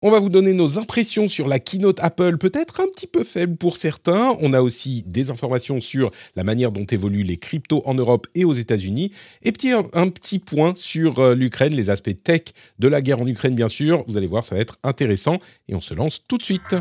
On va vous donner nos impressions sur la keynote Apple, peut-être un petit peu faible pour certains. On a aussi des informations sur la manière dont évoluent les cryptos en Europe et aux États-Unis. Et petit, un petit point sur euh, l'Ukraine, les aspects tech de la guerre en Ukraine, bien sûr. Vous allez voir, ça va être intéressant. Et on se lance tout de suite.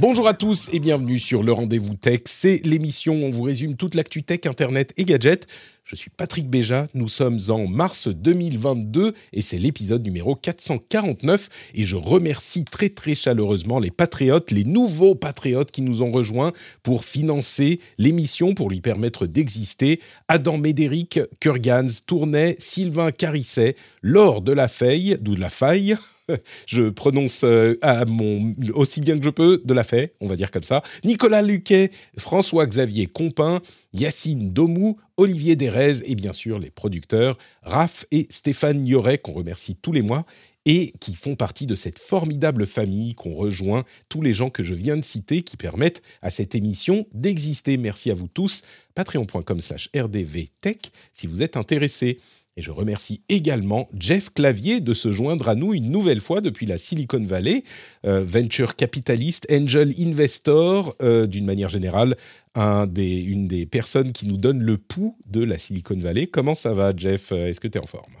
Bonjour à tous et bienvenue sur le Rendez-vous Tech. C'est l'émission où on vous résume toute l'actu tech, internet et gadgets. Je suis Patrick Béja, nous sommes en mars 2022 et c'est l'épisode numéro 449 et je remercie très très chaleureusement les patriotes, les nouveaux patriotes qui nous ont rejoints pour financer l'émission, pour lui permettre d'exister. Adam Médéric, Kurgans, Tournai, Sylvain Carisset, Laure de la Faille, d'où de la Faille, je prononce euh, à mon, aussi bien que je peux de la fait, on va dire comme ça. Nicolas Luquet, François-Xavier Compin, Yacine Domou, Olivier Derez et bien sûr les producteurs Raph et Stéphane Yoret qu'on remercie tous les mois et qui font partie de cette formidable famille qu'on rejoint, tous les gens que je viens de citer qui permettent à cette émission d'exister. Merci à vous tous. Patreon.com slash rdvtech si vous êtes intéressés. Et je remercie également Jeff Clavier de se joindre à nous une nouvelle fois depuis la Silicon Valley, euh, venture capitaliste, angel investor, euh, d'une manière générale, une des personnes qui nous donne le pouls de la Silicon Valley. Comment ça va, Jeff? Est-ce que tu es en forme?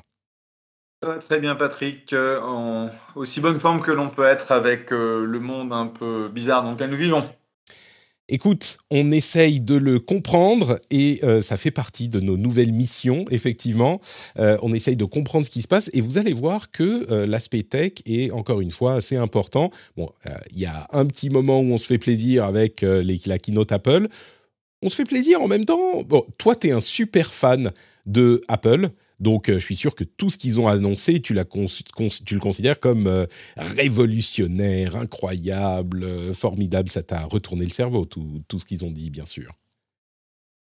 Ça très bien, Patrick. Euh, en aussi bonne forme que l'on peut être avec euh, le monde un peu bizarre dans lequel nous vivons. Écoute, on essaye de le comprendre et euh, ça fait partie de nos nouvelles missions, effectivement. Euh, on essaye de comprendre ce qui se passe et vous allez voir que euh, l'aspect tech est encore une fois assez important. Bon, il y a un petit moment où on se fait plaisir avec les, la keynote Apple. On se fait plaisir en même temps. Bon, toi, tu es un super fan de Apple. Donc, euh, je suis sûr que tout ce qu'ils ont annoncé, tu, cons- le considères comme euh, révolutionnaire, incroyable, euh, formidable. Ça t'a retourné le cerveau, tout, tout ce qu'ils ont dit, bien sûr.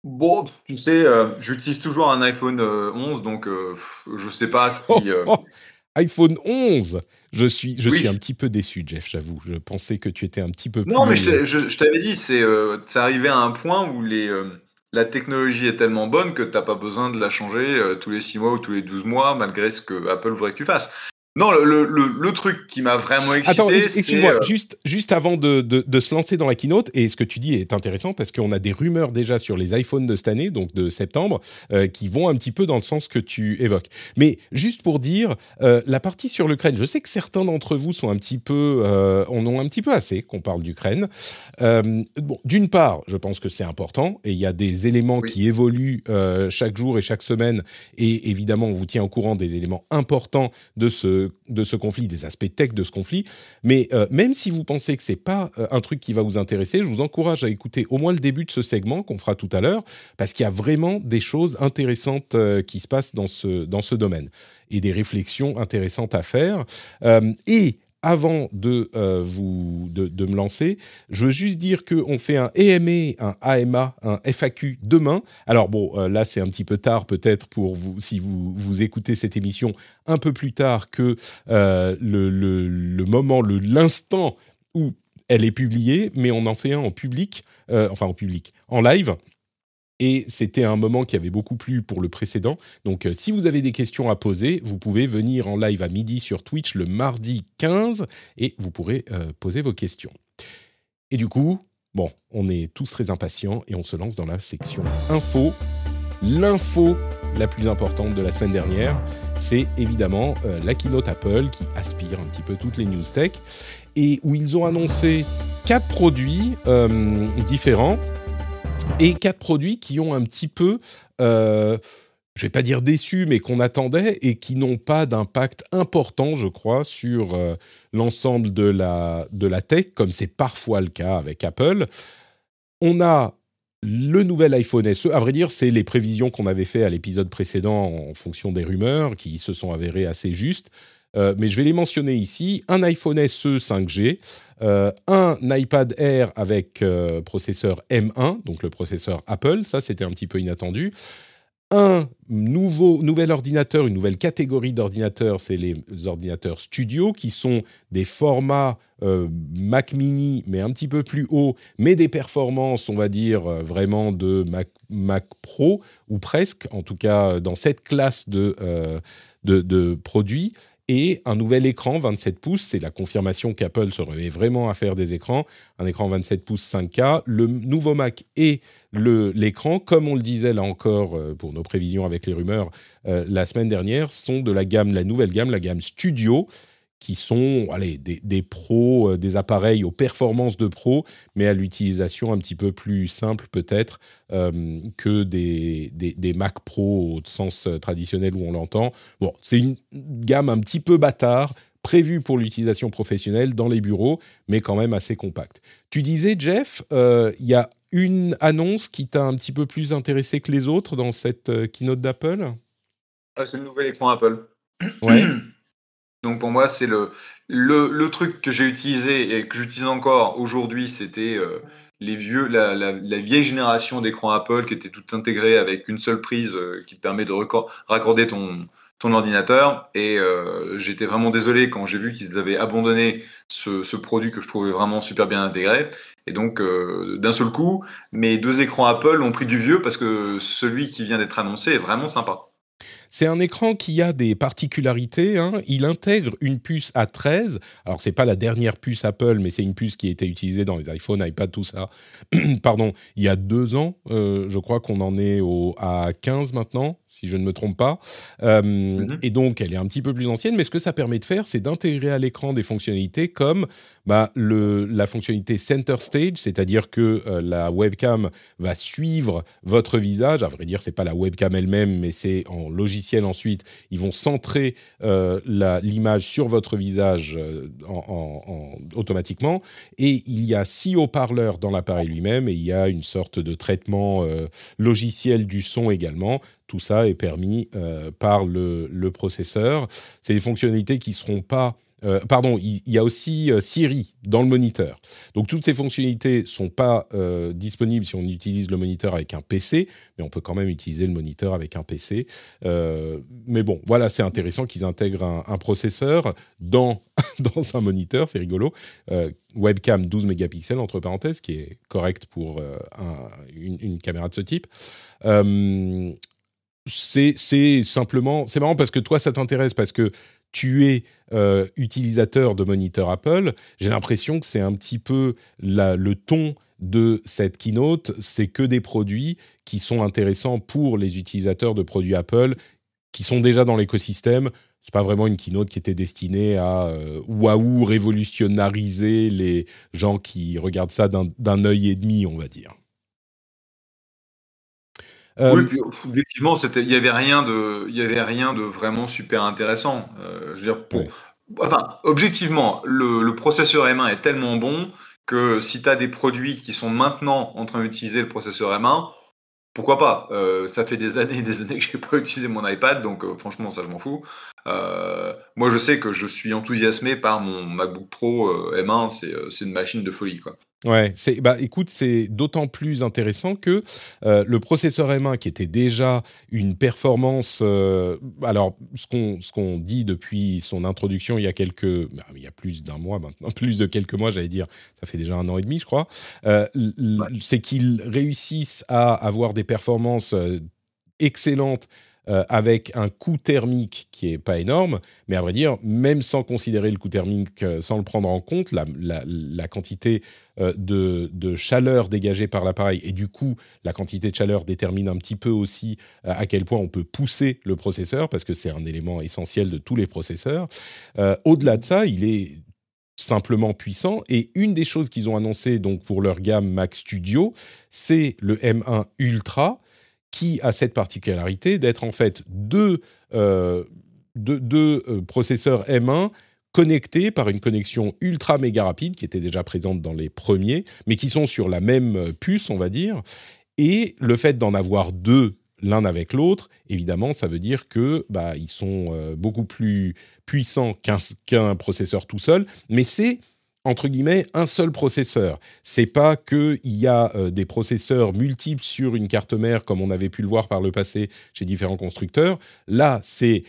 Bon, tu sais, euh, j'utilise toujours un iPhone euh, 11, donc je sais pas si. Oh, euh, oh, iPhone 11 Je suis, je Oui. suis un petit peu déçu, Jeff, j'avoue. Je pensais que tu étais un petit peu Non, mais plus... je je, je t'avais dit, c'est arrivé à un point où les, la technologie est tellement bonne que t'as pas besoin de la changer euh, tous les 6 mois ou tous les 12 mois, malgré ce que Apple voudrait que tu fasses. Non, le, le, le, le truc qui m'a vraiment excité, Attends, excuse-moi, euh, juste, juste avant de, de- de se lancer dans la keynote, et ce que tu dis est intéressant parce qu'on a des rumeurs déjà sur les iPhones de cette année, donc de septembre, euh, qui vont un petit peu dans le sens que tu évoques. Mais juste pour dire, euh, la partie sur l'Ukraine, je sais que certains d'entre vous sont un petit peu, en ont un petit peu assez qu'on parle d'Ukraine. Bon, d'une part, je pense que c'est important, et il y a des éléments Oui. qui évoluent chaque jour et chaque semaine, et évidemment, on vous tient au courant des éléments importants de ce, de ce conflit, des aspects tech de ce conflit. Mais euh, même si vous pensez que c'est pas euh, un truc qui va vous intéresser, je vous encourage à écouter au moins le début de ce segment qu'on fera tout à l'heure, parce qu'il y a vraiment des choses intéressantes euh, qui se passent dans ce, dans ce domaine et des réflexions intéressantes à faire. Et avant de, euh, vous, de, de me lancer, je veux juste dire qu'on fait un EMA, un AMA, un FAQ demain. Alors bon, euh, là c'est un petit peu tard peut-être pour vous, si vous, vous écoutez cette émission un peu plus tard que euh, le, le- le moment, le- l'instant où elle est publiée, mais on en fait un en public, euh, enfin en public, en live. Et c'était un moment qui avait beaucoup plu pour le précédent. Donc, euh, si vous avez des questions à poser, vous pouvez venir en live à midi sur Twitch le mardi 15 et vous pourrez euh, poser vos questions. Et du coup, bon, on est tous très impatients et on se lance dans la section info. L'info la plus importante de la semaine dernière, c'est évidemment euh, la keynote Apple qui aspire un petit peu toutes les news tech et où ils ont annoncé quatre produits différents et quatre produits qui ont un petit peu, euh, je vais pas dire déçus, mais qu'on attendait et qui n'ont pas d'impact important, je crois, sur euh, l'ensemble de la, de la tech, comme c'est parfois le cas avec Apple. On a le nouvel iPhone SE, à vrai dire, c'est les prévisions qu'on avait fait à l'épisode précédent en fonction des rumeurs qui se sont avérées assez justes. Euh, mais je vais les mentionner ici. Un iPhone SE 5G, euh, un iPad Air avec euh, processeur M1, donc le processeur Apple, ça c'était un petit peu inattendu. Un nouveau, nouvel ordinateur, une nouvelle catégorie d'ordinateurs, c'est les ordinateurs studio, qui sont des formats Mac mini, mais un petit peu plus haut, mais des performances, on va dire, vraiment de Mac, Mac Pro, ou presque, en tout cas dans cette classe de, de, de produits et un nouvel écran 27 pouces. C'est la confirmation qu'Apple se remet vraiment à faire des écrans. Un écran 27 pouces 5K, le nouveau Mac et l'écran, comme on le disait là encore euh, pour nos prévisions avec les rumeurs euh, la semaine dernière, sont de la gamme, la nouvelle gamme, la gamme Studio, qui sont allez, des, pros, euh, des appareils aux performances de pros, mais à l'utilisation un petit peu plus simple peut-être euh, que des, des, Mac Pro au sens euh, traditionnel où on l'entend. Bon, c'est une gamme un petit peu bâtard, prévue pour l'utilisation professionnelle dans les bureaux, mais quand même assez compacte. Tu disais, Jeff, il y a une annonce qui t'a un petit peu plus intéressé que les autres dans cette keynote d'Apple? Ah, C'est le nouvel écran Apple. Ouais. Donc pour moi, c'est le, le, truc que j'ai utilisé et que j'utilise encore aujourd'hui, c'était euh, la, vieille génération d'écran Apple qui était tout intégré avec une seule prise euh, qui permet de raccorder ton, ton ordinateur. Et euh, j'étais vraiment désolé quand j'ai vu qu'ils avaient abandonné ce, produit que je trouvais vraiment super bien intégré. Et donc, d'un seul coup, mes deux écrans Apple ont pris du vieux parce que celui qui vient d'être annoncé est vraiment sympa. C'est un écran qui a des particularités. Hein. Il intègre une puce A13. Alors, c'est pas la dernière puce Apple, mais c'est une puce qui a été utilisée dans les iPhones, iPad, tout ça. Pardon, il y a deux ans. Euh, je crois qu'on en est au, à 15 maintenant si je ne me trompe pas. Euh, mhm. Et donc, elle est un petit peu plus ancienne, mais ce que ça permet de faire, c'est d'intégrer à l'écran des fonctionnalités comme bah, le, la fonctionnalité Center Stage, c'est-à-dire que euh, la webcam va suivre votre visage. À vrai dire, c'est pas la webcam elle-même, mais c'est en logiciel ensuite. Ils vont centrer euh, l'image sur votre visage en, automatiquement. Et il y a six haut-parleurs dans l'appareil lui-même, et il y a une sorte de traitement logiciel du son également tout ça est permis euh, par le, processeur. C'est des fonctionnalités qui ne seront pas... Euh, pardon, il, y a aussi euh, Siri dans le moniteur. Donc toutes ces fonctionnalités ne sont pas disponibles si on utilise le moniteur avec un PC, mais on peut quand même utiliser le moniteur avec un PC. mais bon, voilà, c'est intéressant qu'ils intègrent un, processeur dans, un moniteur, c'est rigolo. webcam 12 mégapixels, entre parenthèses, qui est correct pour une, caméra de ce type c'est simplement, c'est marrant parce que toi, ça t'intéresse parce que tu es euh, utilisateur de moniteur Apple. J'ai l'impression que c'est un petit peu le ton de cette keynote, c'est que des produits qui sont intéressants pour les utilisateurs de produits Apple qui sont déjà dans l'écosystème. C'est pas vraiment une keynote qui était destinée à euh, waouh révolutionnariser les gens qui regardent ça d'un œil et demi, on va dire. Euh, oui, effectivement, il n'y avait rien de, y avait rien de vraiment super intéressant. Euh, je veux dire, pour, enfin, objectivement, le, processeur M1 est tellement bon que si tu as des produits qui sont maintenant en train d'utiliser le processeur M1, pourquoi pas? Euh, Ça fait des années et des années que je n'ai pas utilisé mon iPad, donc franchement, ça, je m'en fous. moi, je sais que je suis enthousiasmé par mon MacBook Pro M1, c'est une machine de folie. Quoi. Ouais, c'est bah écoute, c'est d'autant plus intéressant que euh, le processeur M1 qui était déjà une performance euh, alors ce qu'on ce qu'on dit depuis son introduction il y a quelques bah, il y a plus d'un mois maintenant, plus de quelques mois, j'allais dire, ça fait déjà un an et demi, je crois. Euh, c'est qu'ils réussissent à avoir des performances excellentes euh, avec un coût thermique qui est pas énorme, mais à vrai dire, même sans considérer le coût thermique, euh, sans le prendre en compte, la, quantité euh, de, chaleur dégagée par l'appareil et du coup, la quantité de chaleur détermine un petit peu aussi à quel point on peut pousser le processeur, parce que c'est un élément essentiel de tous les processeurs. Au-delà de ça, il est simplement puissant. Et une des choses qu'ils ont annoncé donc pour leur gamme Mac Studio, c'est le M1 Ultra, qui a cette particularité d'être en fait deux, euh, euh, processeurs M1 connectés par une connexion ultra méga rapide qui était déjà présente dans les premiers, mais qui sont sur la même puce, on va dire. Et le fait d'en avoir deux l'un avec l'autre, évidemment, ça veut dire que bah, ils sont euh, beaucoup plus puissants qu'un processeur tout seul, mais c'est entre guillemets un seul processeur. C'est pas qu'il y a euh, des processeurs multiples sur une carte mère comme on avait pu le voir par le passé chez différents constructeurs. Là, c'est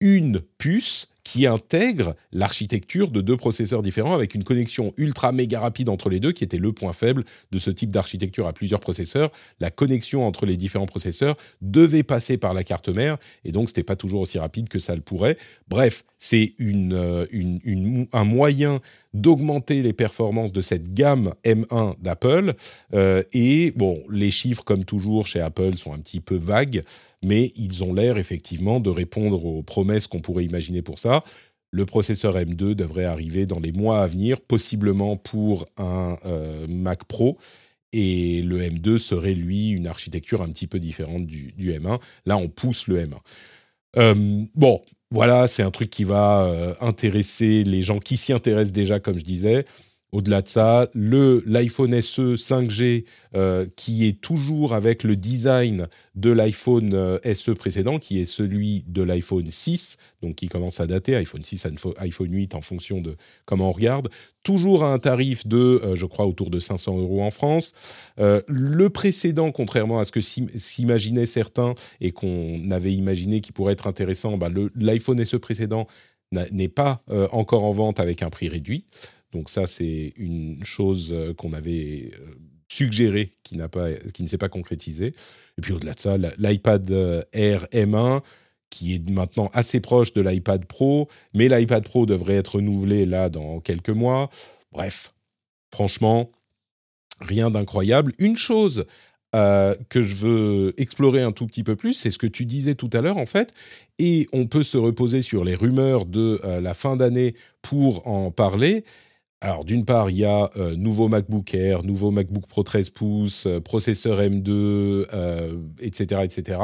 une puce qui intègre l'architecture de deux processeurs différents avec une connexion ultra méga rapide entre les deux, qui était le point faible de ce type d'architecture à plusieurs processeurs. La connexion entre les différents processeurs devait passer par la carte mère, et donc c'était pas toujours aussi rapide que ça le pourrait. Bref, c'est une, euh, un moyen d'augmenter les performances de cette gamme M1 d'Apple. Euh, et bon, les chiffres, comme toujours chez Apple, sont un petit peu vagues mais ils ont l'air effectivement de répondre aux promesses qu'on pourrait imaginer pour ça. Le processeur M2 devrait arriver dans les mois à venir, possiblement pour un euh, Mac Pro. Et le M2 serait, lui, une architecture un petit peu différente du, M1. Là, on pousse le M1. Euh, bon, voilà, c'est un truc qui va euh, intéresser les gens qui s'y intéressent déjà, comme je disais. Au-delà de ça, le l'iPhone SE 5G euh, qui est toujours avec le design de l'iPhone euh, SE précédent, qui est celui de l'iPhone 6, donc qui commence à dater, iPhone 6, iPhone 8 en fonction de comment on regarde, toujours à un tarif de, euh, je crois, autour de 500 euros en France. le précédent, contrairement à ce que s'imaginaient certains et qu'on avait imaginé qui pourrait être intéressant, bah, l'iPhone SE précédent n'est pas encore en vente avec un prix réduit. Donc ça, c'est une chose euh, qu'on avait euh, suggérée qui, n'a pas, qui ne s'est pas concrétisée. Et puis au-delà de ça, l'iPad euh, Air M1, qui est maintenant assez proche de l'iPad Pro, mais l'iPad Pro devrait être renouvelé là dans quelques mois. Bref, franchement, rien d'incroyable. Une chose que je veux explorer un tout petit peu plus, c'est ce que tu disais tout à l'heure en fait, et on peut se reposer sur les rumeurs de la fin d'année pour en parler. Alors, d'une part, il y a euh, nouveau MacBook Air, nouveau MacBook Pro 13 pouces, euh, processeur M2, etc., etc.,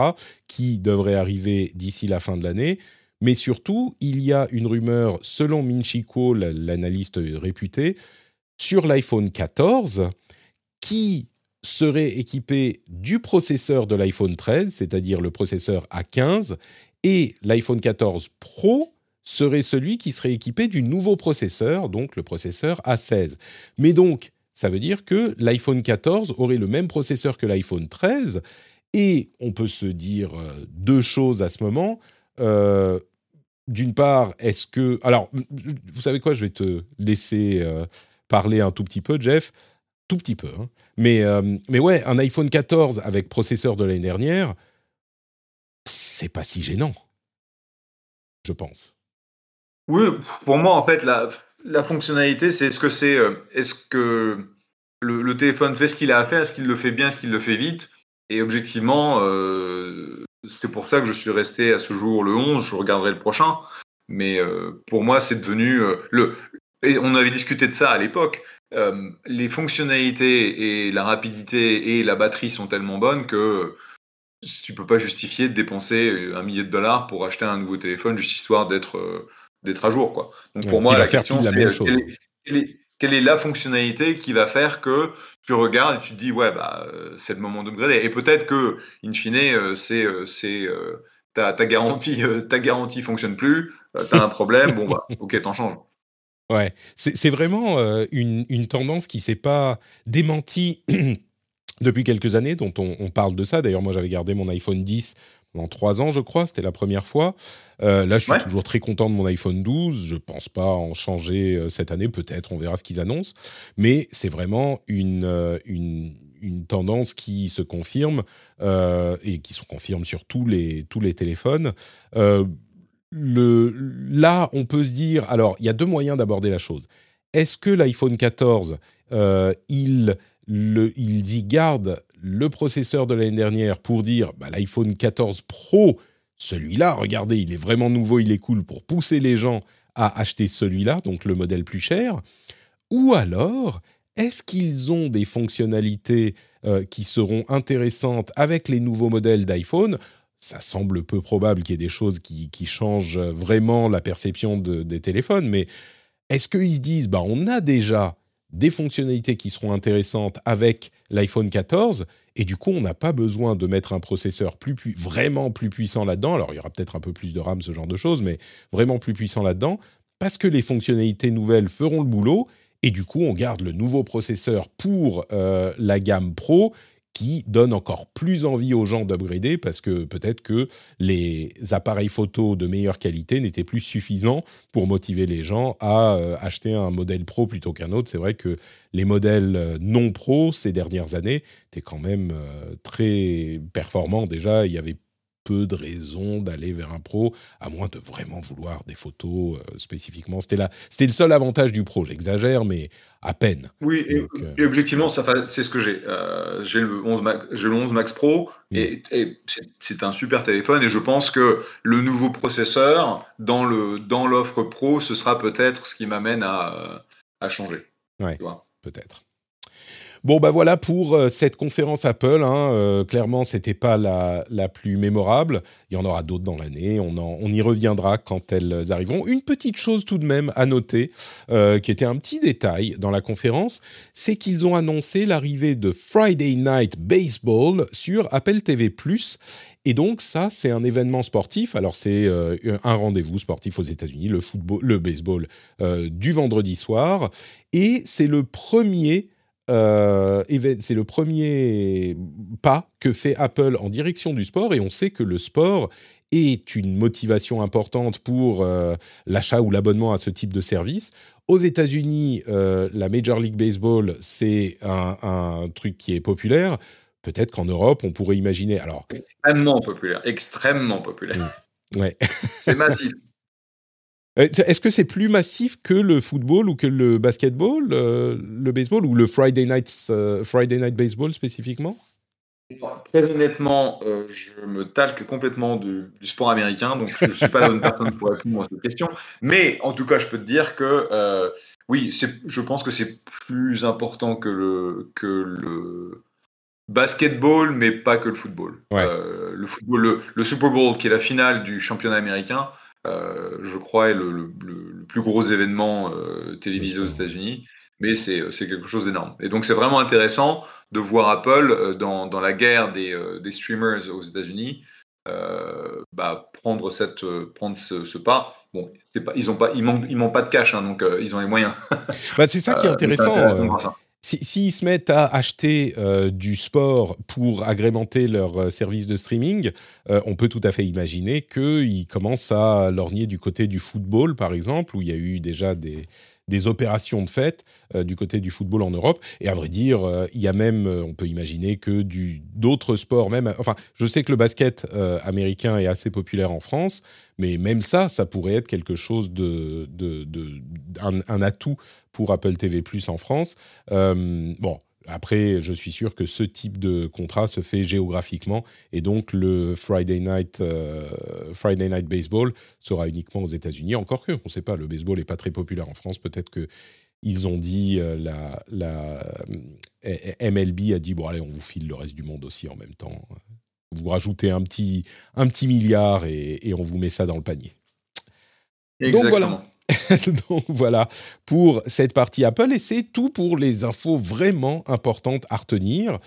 qui devrait arriver d'ici la fin de l'année. Mais surtout, il y a une rumeur, selon Minchiko, l'analyste réputé, sur l'iPhone 14, qui serait équipé du processeur de l'iPhone 13, c'est-à-dire le processeur A15, et l'iPhone 14 Pro serait celui qui serait équipé du nouveau processeur, donc le processeur A16. Mais donc, ça veut dire que l'iPhone 14 aurait le même processeur que l'iPhone 13, et on peut se dire euh, deux choses à ce moment. Euh, d'une part, est-ce que... Alors, vous savez quoi, je vais te laisser euh, parler un tout petit peu, Jeff. Tout petit peu. Hein. Mais, mais ouais, un iPhone 14 avec processeur de l'année dernière, c'est pas si gênant, je pense. Oui, pour moi, en fait, la, fonctionnalité, c'est est-ce que c'est, euh, est-ce que le, téléphone fait ce qu'il a à faire, est-ce qu'il le fait bien, est-ce qu'il le fait vite Et objectivement, euh, c'est pour ça que je suis resté à ce jour le 11, je regarderai le prochain. Mais euh, pour moi, c'est devenu le. Et on avait discuté de ça à l'époque. les fonctionnalités et la rapidité et la batterie sont tellement bonnes que tu peux pas justifier de dépenser un millier de dollars pour acheter un nouveau téléphone juste histoire d'être d'être à jour. Quoi. Donc pour moi, la question, c'est quelle, est la fonctionnalité qui va faire que tu regardes et tu te dis, ouais, bah, euh, c'est le moment d'upgrader. Et peut-être que, in fine, euh, c'est, euh, c'est ta, ta, garantie, ta garantie fonctionne plus, tu as un problème, bon, bah, ok, t'en changes. Ouais, c'est vraiment une, une, tendance qui s'est pas démentie depuis quelques années, dont on, on parle de ça. D'ailleurs, moi, j'avais gardé mon iPhone 10 pendant trois ans, je crois. C'était la première fois. Euh, là, je suis toujours très content de mon iPhone 12. Je pense pas en changer euh, cette année. Peut-être, on verra ce qu'ils annoncent. Mais c'est vraiment une, euh, une, une, tendance qui se confirme et qui se confirme sur tous les, tous les téléphones. le, là, on peut se dire. Alors, il y a deux moyens d'aborder la chose. Est-ce que l'iPhone 14, il, le, ils y gardent le processeur de l'année dernière pour dire bah, l'iPhone 14 Pro, celui-là, regardez, il est vraiment nouveau, il est cool pour pousser les gens à acheter celui-là, donc le modèle plus cher. Ou alors, est-ce qu'ils ont des fonctionnalités euh, qui seront intéressantes avec les nouveaux modèles d'iPhone? Ça semble peu probable qu'il y ait des choses qui, changent vraiment la perception des téléphones, mais est-ce qu'ils se disent, bah, on a déjà des fonctionnalités qui seront intéressantes avec l'iPhone 14 Et du coup, on n'a pas besoin de mettre un processeur vraiment plus puissant là-dedans. Alors, il y aura peut-être un peu plus de RAM, ce genre de choses, mais vraiment plus puissant là-dedans, parce que les fonctionnalités nouvelles feront le boulot. Et du coup, on garde le nouveau processeur pour euh, la gamme Pro qui donne encore plus envie aux gens d'upgrader parce que peut-être que les appareils photo de meilleure qualité n'étaient plus suffisants pour motiver les gens à euh, acheter un modèle pro plutôt qu'un autre. C'est vrai que les modèles euh, non pro ces dernières années étaient quand même euh, très performants déjà. Il y avait peu de raisons d'aller vers un pro, à moins de vraiment vouloir des photos euh, spécifiquement. C'était c'était le seul avantage du pro. J'exagère, mais à peine. Oui, et, euh, objectivement, c'est ce que j'ai. Euh, j'ai le 11 Max, le 11 Max Pro mm. et, c'est un super téléphone. Et je pense que le nouveau processeur dans le dans l'offre pro, ce sera peut-être ce qui m'amène à, à changer. Ouais, peut-être. Bon, bah voilà pour euh, cette conférence Apple. Hein, euh, clairement, c'était pas la, la, plus mémorable. Il y en aura d'autres dans l'année. On, on, y reviendra quand elles arriveront. Une petite chose tout de même à noter, euh, qui était un petit détail dans la conférence, c'est qu'ils ont annoncé l'arrivée de Friday Night Baseball sur Apple TV+. Et donc ça, c'est un événement sportif. Alors c'est un rendez-vous sportif aux États-Unis, le le baseball du vendredi soir, et c'est le premier euh, c'est le premier pas que fait Apple en direction du sport et on sait que le sport est une motivation importante pour euh, l'achat ou l'abonnement à ce type de service. Aux États-Unis, euh, la Major League Baseball, c'est un, truc qui est populaire. Peut-être qu'en Europe, on pourrait imaginer. Alors, extrêmement populaire, extrêmement populaire. Mmh. Ouais. c'est massif. Euh, est-ce que c'est plus massif que le football ou que le basketball, euh, le baseball ou le Friday Night, euh, Friday Night Baseball spécifiquement? Très honnêtement, je me talque complètement du, sport américain, donc je ne suis pas la bonne personne pour répondre à cette question. Mais en tout cas, je peux te dire que oui, je pense que c'est plus important que le, que le basketball, mais pas que le football. le football, le Super Bowl, qui est la finale du championnat américain, euh, je crois, est le, plus gros événement euh, télévisé aux États-Unis, mais euh, c'est quelque chose d'énorme. Et donc c'est vraiment intéressant de voir Apple dans, dans la guerre des, des, streamers aux États-Unis bah, prendre, cette, prendre ce, pas. Bon, pas, ils ont pas, ils manquent, ils manquent pas de cash, hein, donc ils ont les moyens. Bah, c'est ça qui est intéressant s'ils se mettent à acheter euh, du sport pour agrémenter leur euh, service de streaming, euh, on peut tout à fait imaginer qu'ils commencent à lorgner du côté du football, par exemple, où il y a eu déjà des, opérations de euh, du côté du football en Europe. Et à vrai dire, euh, il y a même, on peut imaginer que d'autres sports, même, enfin, je sais que le basket américain est assez populaire en France, mais même ça, ça pourrait être quelque chose de, un, atout pour Apple TV Plus en France. bon, après, je suis sûr que ce type de contrat se fait géographiquement et donc le Friday Night, euh, Friday Night Baseball sera uniquement aux États-Unis. Encore que, on ne sait pas, le baseball n'est pas très populaire en France. Peut-être que ils ont dit, euh, la, euh, MLB a dit, bon allez, on vous file le reste du monde aussi en même temps. Vous rajoutez un petit, un petit milliard et, et on vous met ça dans le panier. Exactement. Donc voilà. Donc voilà pour cette partie Apple et c'est tout pour les infos vraiment importantes à retenir.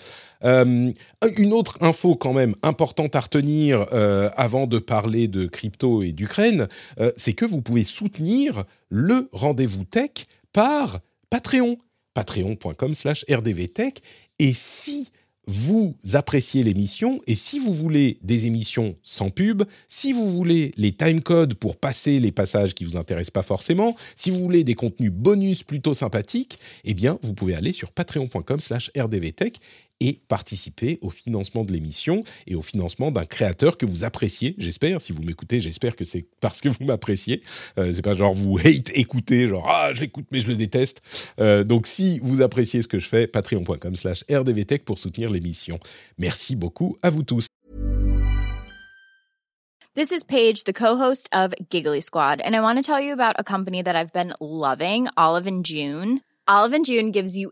Euh, une autre info quand même importante à retenir euh, avant de parler de crypto et d'Ukraine, euh, c'est que vous pouvez soutenir le rendez-vous tech par Patreon, patreon.com slash rdvtech. Et si vous appréciez l'émission et si vous voulez des émissions sans pub, si vous voulez les timecodes pour passer les passages qui vous intéressent pas forcément, si vous voulez des contenus bonus plutôt sympathiques, eh bien vous pouvez aller sur patreon.com/rdvtech et participer au financement de l'émission et au financement d'un créateur que vous appréciez, j'espère. Si vous m'écoutez, j'espère que c'est parce que vous m'appréciez. Euh, c'est pas genre vous hate écouter, genre ah j'écoute mais je le déteste. Euh, donc si vous appréciez ce que je fais, patreon.com/slash rdvtech pour soutenir l'émission. Merci beaucoup à vous tous. This is Paige, the co-host of Giggly Squad, and I want to tell you about a company that I've been loving, Olive and June. Olive and June gives you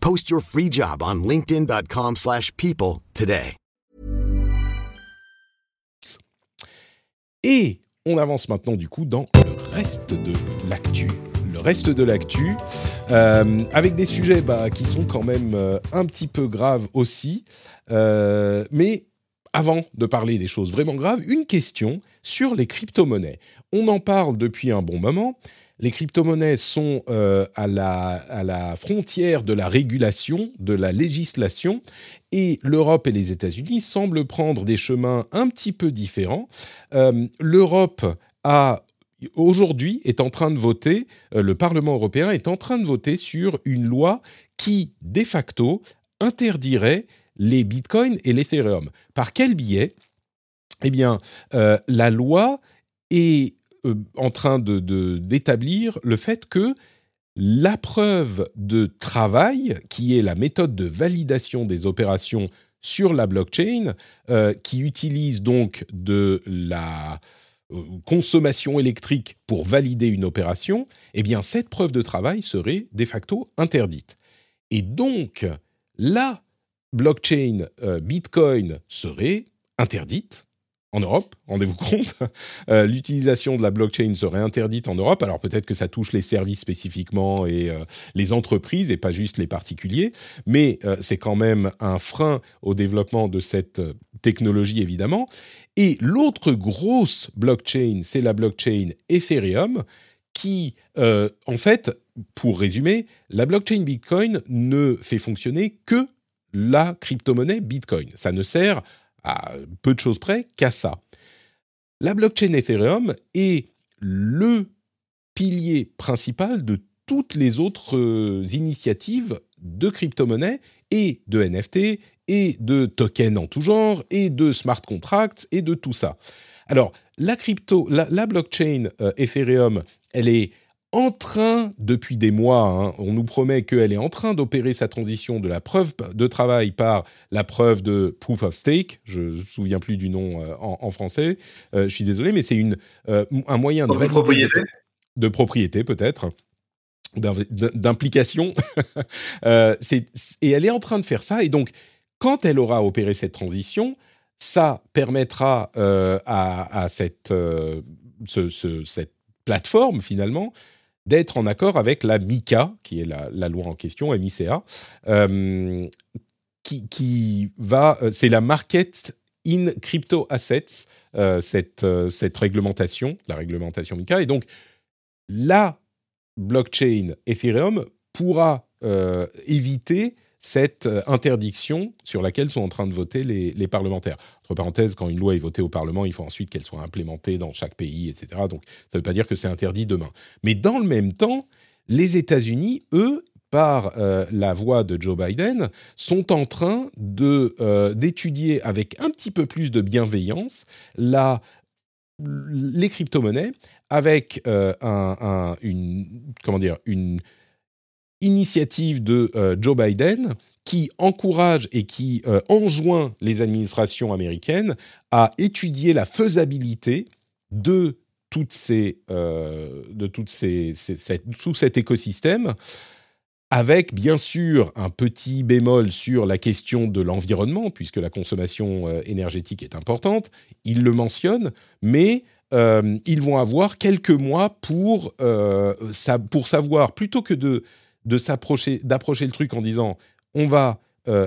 Post your free job on linkedin.com/people slash people today. Et on avance maintenant du coup dans le reste de l'actu. Le reste de l'actu, euh, avec des sujets bah, qui sont quand même euh, un petit peu graves aussi. Euh, mais avant de parler des choses vraiment graves, une question sur les crypto-monnaies. On en parle depuis un bon moment. Les crypto-monnaies sont euh, à, la, frontière de la régulation, de la législation, et l'Europe et les États-Unis semblent prendre des chemins un petit peu différents. Euh, L'Europe a aujourd'hui est en train de voter, euh, le Parlement européen est en train de voter sur une loi qui, de facto, interdirait les bitcoins et l'Ethereum. Par quel biais? Eh bien, la loi est en train de- de- d'établir le fait que la preuve de travail, qui est la méthode de validation des opérations sur la blockchain, euh, qui utilise donc de la euh, consommation électrique pour valider une opération, eh bien cette preuve de travail serait de facto interdite. Et donc, la blockchain euh, Bitcoin serait interdite en Europe, rendez-vous compte. Euh, L'utilisation de la blockchain serait interdite en Europe. Alors peut-être que ça touche les services spécifiquement et euh, les entreprises et pas juste les particuliers, mais euh, c'est quand même un frein au développement de cette technologie évidemment. Et l'autre grosse blockchain, c'est la blockchain Ethereum, qui, en fait, pour résumer, la blockchain Bitcoin ne fait fonctionner que la crypto-monnaie Bitcoin. Ça ne sert à peu de choses près qu'à ça. La blockchain Ethereum est le pilier principal de toutes les autres euh, initiatives de crypto-monnaie et de NFT et de tokens en tout genre et de smart contracts et de tout ça. Alors, la blockchain euh, Ethereum, elle est en train, depuis des mois, hein, on nous promet qu'elle est en train d'opérer sa transition de la preuve de travail par la preuve de proof of stake. Je ne me souviens plus du nom euh, en, en français. Euh, je suis désolé, mais c'est une euh, un moyen de De propriété. de propriété peut-être d'implication et elle est en train de faire ça et donc quand elle aura opéré cette transition ça permettra à, à cette, ce- ce- cette plateforme finalement d'être en accord avec la MICA, qui est la, loi en question, MICA, euh, qui, qui va, euh, c'est la Market in Crypto Assets, euh, cette, euh, cette réglementation, la réglementation MICA, et donc la blockchain Ethereum pourra éviter cette euh, interdiction sur laquelle sont en train de voter les, parlementaires. Entre parenthèses, quand une loi est votée au Parlement, il faut ensuite qu'elle soit implémentée dans chaque pays, etc. Donc ça ne veut pas dire que c'est interdit demain. Mais dans le même temps, les États-Unis, eux, par euh, la voix de Joe Biden, sont en train euh, d'étudier avec un petit peu plus de bienveillance la les crypto-monnaies avec un, un- une comment dire une initiative de euh, Joe Biden qui encourage et qui euh, enjoint les administrations américaines à étudier la faisabilité de toutes ces euh, de toutes ces, ces- tout cet écosystème avec bien sûr un petit bémol sur la question de l'environnement, puisque la consommation euh, énergétique est importante, il le mentionne, mais ils vont avoir quelques mois pour, sa- pour savoir, plutôt que de, de s'approcher, d'approcher le truc en disant on va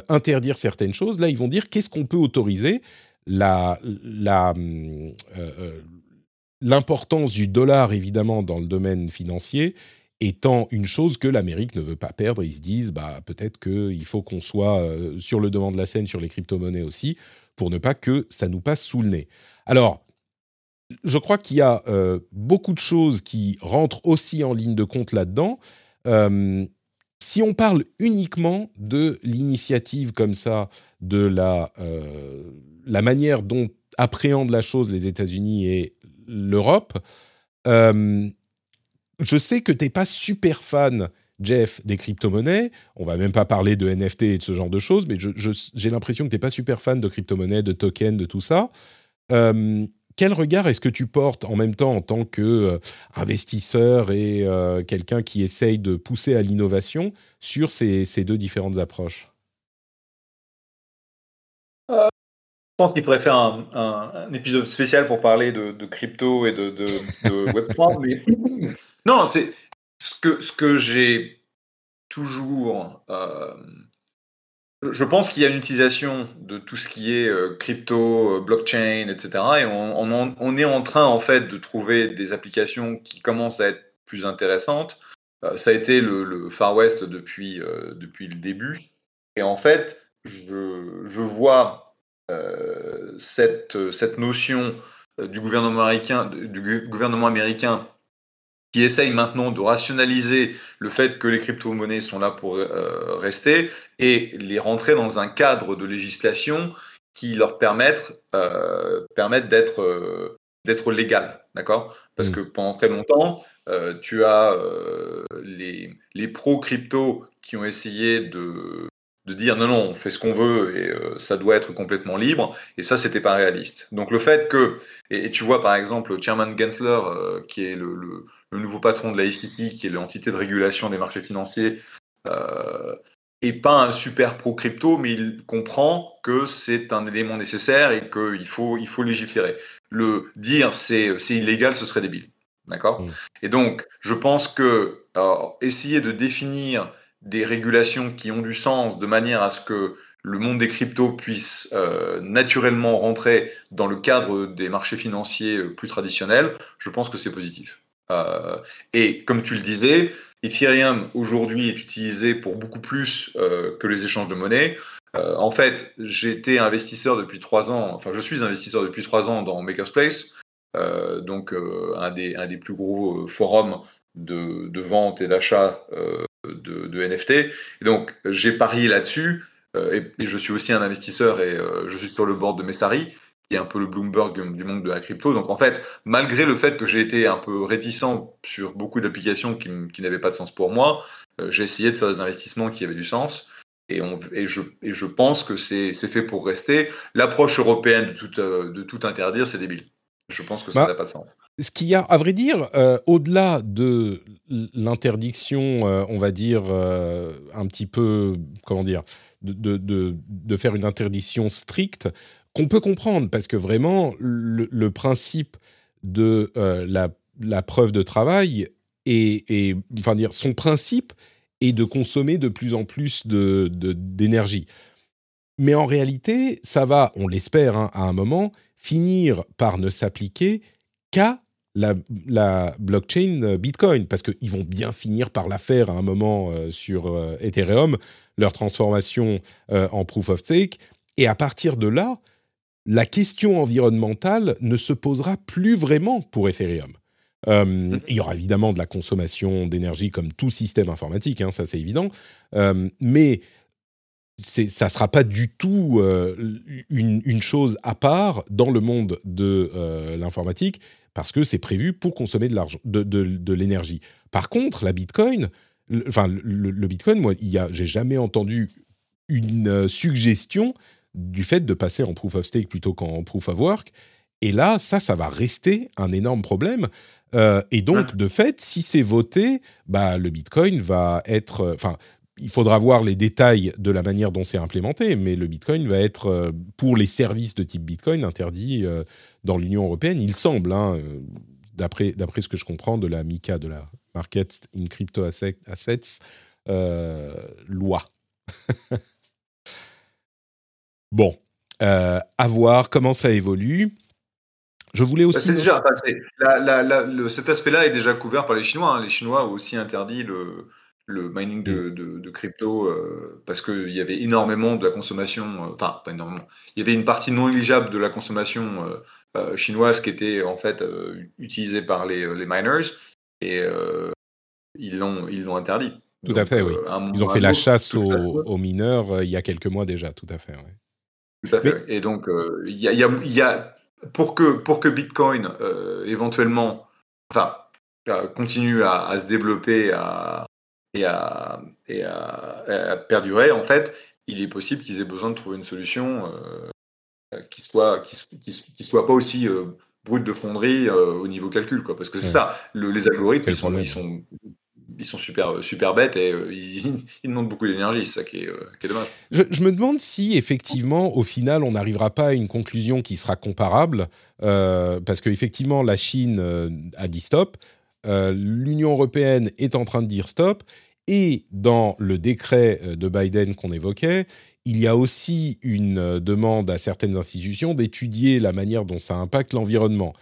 interdire certaines choses. Là, ils vont dire qu'est-ce qu'on peut autoriser? La, la, l'importance du dollar, évidemment, dans le domaine financier, étant une chose que l'Amérique ne veut pas perdre. Ils se disent, bah, peut-être qu'il faut qu'on soit euh, sur le devant de la scène sur les crypto-monnaies aussi, pour ne pas que ça nous passe sous le nez. Alors, je crois qu'il y a euh, beaucoup de choses qui rentrent aussi en ligne de compte là-dedans. Euh, si on parle uniquement de l'initiative comme ça, de la, la manière dont appréhendent la chose les États-Unis et l'Europe, je sais que tu n'es pas super fan, Jeff, des crypto-monnaies. On va même pas parler de NFT et de ce genre de choses, mais j'ai l'impression que tu n'es pas super fan de crypto-monnaies, de tokens, de tout ça. Euh, quel regard est-ce que tu portes en même temps en tant qu'investisseur euh, et euh, quelqu'un qui essaye de pousser à l'innovation sur ces, deux différentes approches? Je pense qu'il pourrait faire un, épisode spécial pour parler de, crypto et de, de Web3, mais non, c'est ce que, ce que j'ai toujours. Euh, je pense qu'il y a une utilisation de tout ce qui est euh, crypto, euh, blockchain, etc. Et on, est en train, en fait, de trouver des applications qui commencent à être plus intéressantes. ça a été le, Far West depuis, depuis le début. Et en fait, je, je vois cette, cette notion du gouvernement américain, du gouvernement américain qui essayent maintenant de rationaliser le fait que les crypto-monnaies sont là pour euh, rester et les rentrer dans un cadre de législation qui leur permettent, euh, d'être euh, d'être légal, d'accord? Parce mm. que pendant très longtemps, euh, tu as les, les pro-crypto qui ont essayé de de dire non, non, on fait ce qu'on veut et euh, ça doit être complètement libre. Et ça, c'était pas réaliste. Donc le fait que, et, tu vois par exemple, Chairman Gensler, euh, qui est le, le, nouveau patron de la SEC, qui est l'entité de régulation des marchés financiers, euh, est pas un super pro crypto, mais il comprend que c'est un élément nécessaire et qu'il faut, il faut légiférer. Le dire c'est, c'est illégal, ce serait débile. D'accord? Mmh. Et donc, je pense que essayer de définir des régulations qui ont du sens de manière à ce que le monde des cryptos puisse euh, naturellement rentrer dans le cadre des marchés financiers euh, plus traditionnels, je pense que c'est positif. Euh, et comme tu le disais, Ethereum aujourd'hui est utilisé pour beaucoup plus que les échanges de monnaie. en fait, été investisseur depuis trois ans, enfin je suis investisseur depuis trois ans dans Makerspace, donc un, des, un des plus gros forums de, de vente et d'achat de, NFT. Et donc, j'ai parié là-dessus. Euh, et, je suis aussi un investisseur et euh, je suis sur le board de Messari, qui est un peu le Bloomberg du monde de la crypto. Donc, en fait, malgré le fait que j'ai été un peu réticent sur beaucoup d'applications qui, n'avaient pas de sens pour moi, euh, j'ai essayé de faire des investissements qui avaient du sens. Et, je, pense que c'est fait pour rester. L'approche européenne de tout interdire, c'est débile. Je pense que ça n'a bah, pas de sens. Ce qu'il y a, à vrai dire, euh, au-delà de l'interdiction, euh, on va dire, euh, un petit peu, comment dire, de, de, de, faire une interdiction stricte, qu'on peut comprendre, parce que vraiment, le, principe de la, la, preuve de travail et, enfin dire, son principe est de consommer de plus en plus d'énergie. Mais en réalité, ça va, on l'espère, hein, à un moment, finir par ne s'appliquer qu'à la, blockchain Bitcoin, parce qu'ils vont bien finir par la faire à un moment euh, sur euh, Ethereum, leur transformation euh, en proof of stake. Et à partir de là, la question environnementale ne se posera plus vraiment pour Ethereum. Mm-hmm. il y aura évidemment de la consommation d'énergie comme tout système informatique, hein, ça c'est évident, mais ça ne sera pas du tout euh, une, chose à part dans le monde de euh, l'informatique parce que c'est prévu pour consommer de l'argent, de, l'énergie. Par contre, la Bitcoin, le, enfin le, Bitcoin, moi, il y a, j'ai jamais entendu une euh, suggestion du fait de passer en proof of stake plutôt qu'en proof of work. Et là, ça, ça va rester un énorme problème. et donc, de fait, si c'est voté, bah, le Bitcoin va être. Enfin, il faudra voir les détails de la manière dont c'est implémenté, mais le Bitcoin va être, euh, pour les services de type Bitcoin, interdit euh, dans l'Union européenne, il semble, hein, euh, d'après, ce que je comprends de la MICA, de la Market in Crypto Assets, loi. Bon, euh, à voir comment ça évolue. Je voulais aussi. Bah, déjà, cet aspect-là est déjà couvert par les Chinois. Hein. Les Chinois ont aussi interdit le, le mining de, mm. de, crypto euh, parce qu'il y avait énormément de la consommation, euh, enfin, pas énormément, il y avait une partie non négligeable de la consommation euh, chinoise qui était en fait utilisée par les, les miners et ils l'ont ils l'ont interdit. Tout à fait, oui. Ils ont fait la chasse aux, mineurs il y a quelques mois déjà, tout à fait. Tout à fait. Et donc, il y, y, y, a pour que, pour que Bitcoin euh, éventuellement enfin, euh, continue à, à, se développer à, et, à, et à, perdurer, en fait, il est possible qu'ils aient besoin de trouver une solution euh, qui soit, qui, qui, soit pas aussi euh, brute de fonderie au niveau calcul. Quoi, parce que c'est ça, le, les algorithmes, ils sont, ils sont ils sont super, super bêtes et euh, ils, demandent beaucoup d'énergie, c'est ça qui est, euh, qui est dommage. Je, me demande si effectivement, au final, on n'arrivera pas à une conclusion qui sera comparable, euh, parce qu'effectivement, la Chine a dit stop, l'Union européenne est en train de dire stop, et dans le décret de Biden qu'on évoquait, il y a aussi une demande à certaines institutions d'étudier la manière dont ça impacte l'environnement.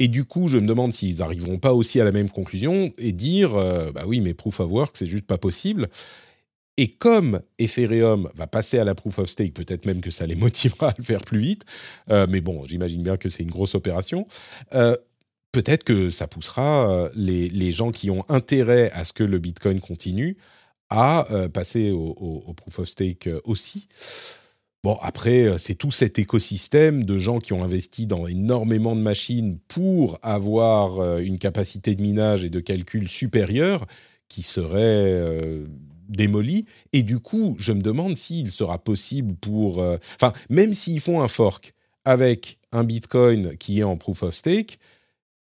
Et du coup, je me demande s'ils n'arriveront pas aussi à la même conclusion et dire, euh, bah oui, mais proof of work, c'est juste pas possible. Et comme Ethereum va passer à la proof of stake, peut-être même que ça les motivera à le faire plus vite, euh, mais bon, j'imagine bien que c'est une grosse opération. Euh, peut-être que ça poussera les, les, gens qui ont intérêt à ce que le Bitcoin continue à passer au, proof of stake aussi. Bon, après, euh, c'est tout cet écosystème de gens qui ont investi dans énormément de machines pour avoir euh, une capacité de minage et de calcul supérieure qui serait euh, démolie. Et du coup, je me demande s'il sera possible pour... Enfin, même s'ils font un fork avec un Bitcoin qui est en proof of stake,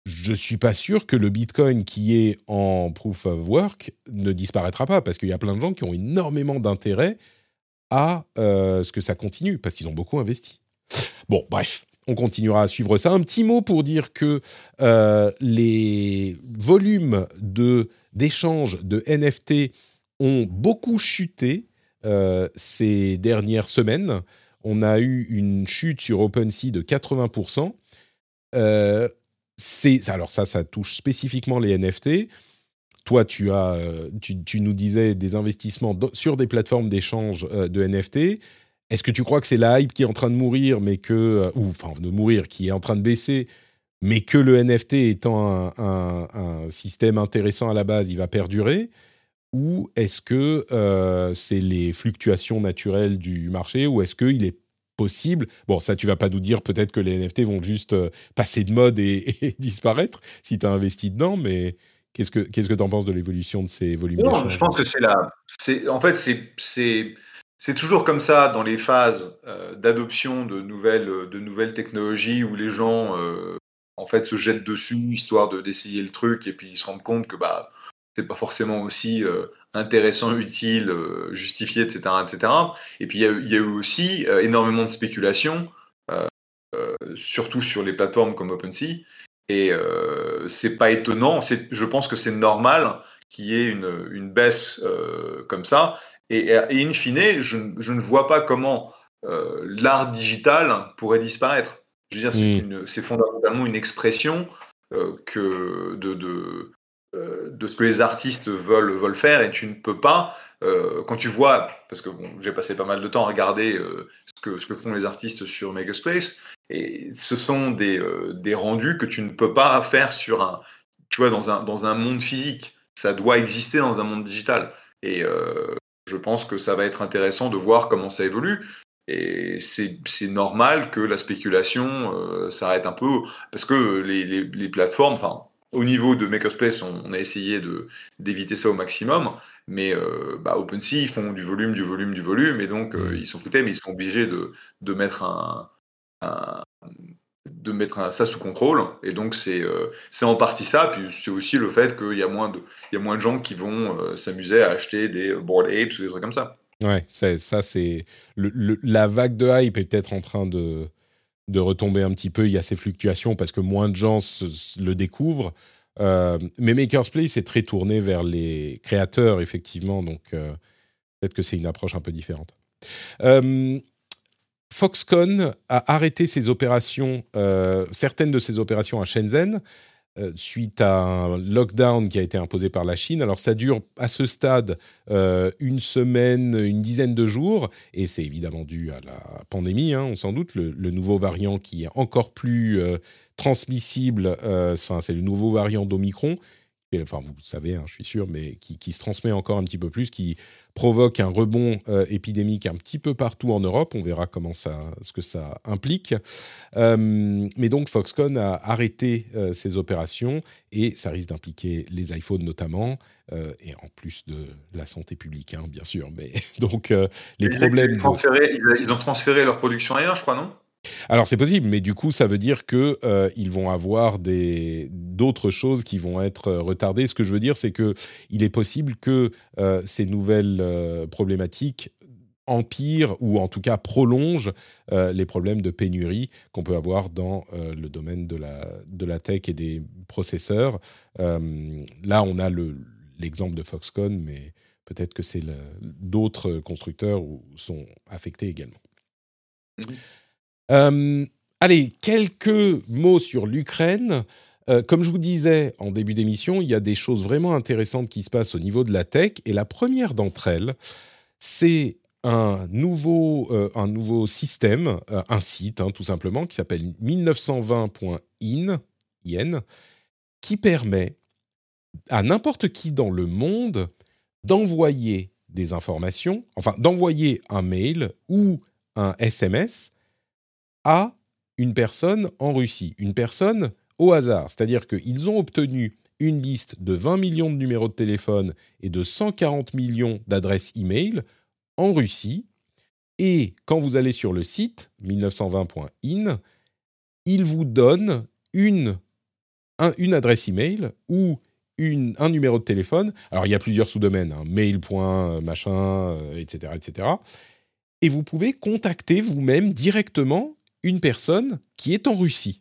je suis pas sûr que le Bitcoin qui est en proof of work ne disparaîtra pas, parce qu'il y a plein de gens qui ont énormément d'intérêt à euh, ce que ça continue, parce qu'ils ont beaucoup investi. Bon, bref, on continuera à suivre ça. Un petit mot pour dire que euh, les volumes d'échanges de NFT ont beaucoup chuté euh, ces dernières semaines. On a eu une chute sur OpenSea de 80%. Alors ça, ça touche spécifiquement les NFT toi, tu as, euh, tu, nous disais des investissements sur des plateformes d'échange euh, de NFT. Est-ce que tu crois que c'est la hype qui est en train de mourir, mais que, euh, ou enfin de mourir, qui est en train de baisser, mais que le NFT étant un, système intéressant à la base, il va perdurer? Ou est-ce que c'est les fluctuations naturelles du marché Ou est-ce qu'il est possible Bon, ça, tu vas pas nous dire peut-être que les NFT vont juste passer de mode et, et disparaître si tu as investi dedans, mais Qu'est-ce que qu'est-ce que tu en penses de l'évolution de ces volumes Non, je pense que c'est. C'est en fait c'est c'est c'est toujours comme ça dans les phases euh, d'adoption de nouvelles de nouvelles technologies où les gens euh, en fait se jettent dessus histoire de d'essayer le truc et puis ils se rendent compte que bah c'est pas forcément aussi euh, intéressant, utile, justifié, etc., etc. Et puis il y, y, a eu aussi énormément de spéculation, surtout sur les plateformes comme OpenSea, et euh, c'est pas étonnant, je pense que c'est normal qu'il y ait une, une baisse euh, comme ça. Et, et, in fine, je, je, ne vois pas comment euh, l'art digital pourrait disparaître. Je veux dire, c'est, fondamentalement une expression euh, que de, de, euh, de, ce que les artistes veulent, faire et tu ne peux pas, euh, quand tu vois, parce que j'ai passé pas mal de temps à regarder ce, que, ce que font les artistes sur Megaspace, et ce sont des, euh, rendus que tu ne peux pas faire sur un, tu vois, dans un, dans un monde physique. Ça doit exister dans un monde digital. Et euh, je pense que ça va être intéressant de voir comment ça évolue. Et c'est normal que la spéculation euh, s'arrête un peu, parce que les, les, les plateformes, enfin, au niveau de Makerspace, on, on a essayé d'éviter ça au maximum, mais euh, bah, OpenSea, ils font du volume, du volume, du volume, et donc euh, ils sont foutés, mais ils sont obligés de, de mettre un, de mettre ça sous contrôle. Et donc, c'est euh, en partie ça. Puis, c'est aussi le fait qu'il y, a moins de, il y a moins de gens qui vont euh, s'amuser à acheter des board apes ou des trucs comme ça. Ouais, ça, c'est. la vague de hype est peut-être en train de, de retomber un petit peu. Il y a ces fluctuations parce que moins de gens le découvrent. Euh, mais Maker's Play, c'est très tourné vers les créateurs, effectivement. Donc, peut-être que c'est une approche un peu différente. Foxconn a arrêté ses opérations, certaines de ses opérations à Shenzhen, euh, suite à un lockdown qui a été imposé par la Chine. Alors ça dure à ce stade euh, une semaine, une dizaine de jours, et c'est évidemment dû à la pandémie, hein, on s'en doute, le, nouveau variant qui est encore plus euh, transmissible, c'est le nouveau variant d'Omicron, enfin vous le savez, hein, je suis sûr, mais qui, se transmet encore un petit peu plus, qui provoque un rebond euh, épidémique un petit peu partout en Europe. On verra comment ça, ce que ça implique. Euh, mais donc Foxconn a arrêté euh, ses opérations et ça risque d'impliquer les iPhones notamment, et en plus de la santé publique, hein, bien sûr. Mais donc les problèmes. ils ont transféré leur production ailleurs, je crois, non? Alors c'est possible, mais du coup ça veut dire que euh, ils vont avoir des d'autres choses qui vont être euh, retardées. Ce que je veux dire, c'est que il est possible que euh, ces nouvelles problématiques empirent ou en tout cas prolongent les problèmes de pénurie qu'on peut avoir dans le domaine de la, de la tech et des processeurs. là, on a l'exemple de Foxconn, mais peut-être que c'est d'autres constructeurs sont affectés également. Mmh euh, allez, quelques mots sur l'Ukraine. Euh, comme je vous disais en début d'émission, il y a des choses vraiment intéressantes qui se passent au niveau de la tech. Et la première d'entre elles, c'est un nouveau, euh, un nouveau système, un site hein, tout simplement, qui s'appelle 1920.in, qui permet à n'importe qui dans le monde d'envoyer des informations, enfin d'envoyer un mail ou un SMS à une personne en Russie, une personne au hasard. C'est-à-dire qu'ils ont obtenu une liste de 20 millions de numéros de téléphone et de 140 millions d'adresses e-mail en Russie. Et quand vous allez sur le site 1920.in, il vous donne une, une adresse e-mail ou une, un numéro de téléphone. Alors, il y a plusieurs sous-domaines, hein, mail. machin, etc., euh, etc. Et vous pouvez contacter vous-même directement une personne qui est en Russie.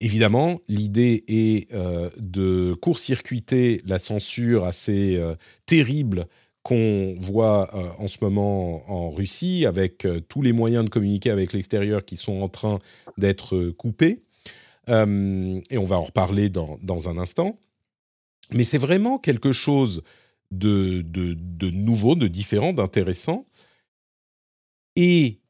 Évidemment, l'idée est euh, de court-circuiter la censure assez euh, terrible qu'on voit euh, en ce moment en Russie, avec tous les moyens de communiquer avec l'extérieur qui sont en train d'être coupés. et on va en reparler dans, un instant. Mais c'est vraiment quelque chose de, de nouveau, de différent, d'intéressant. Et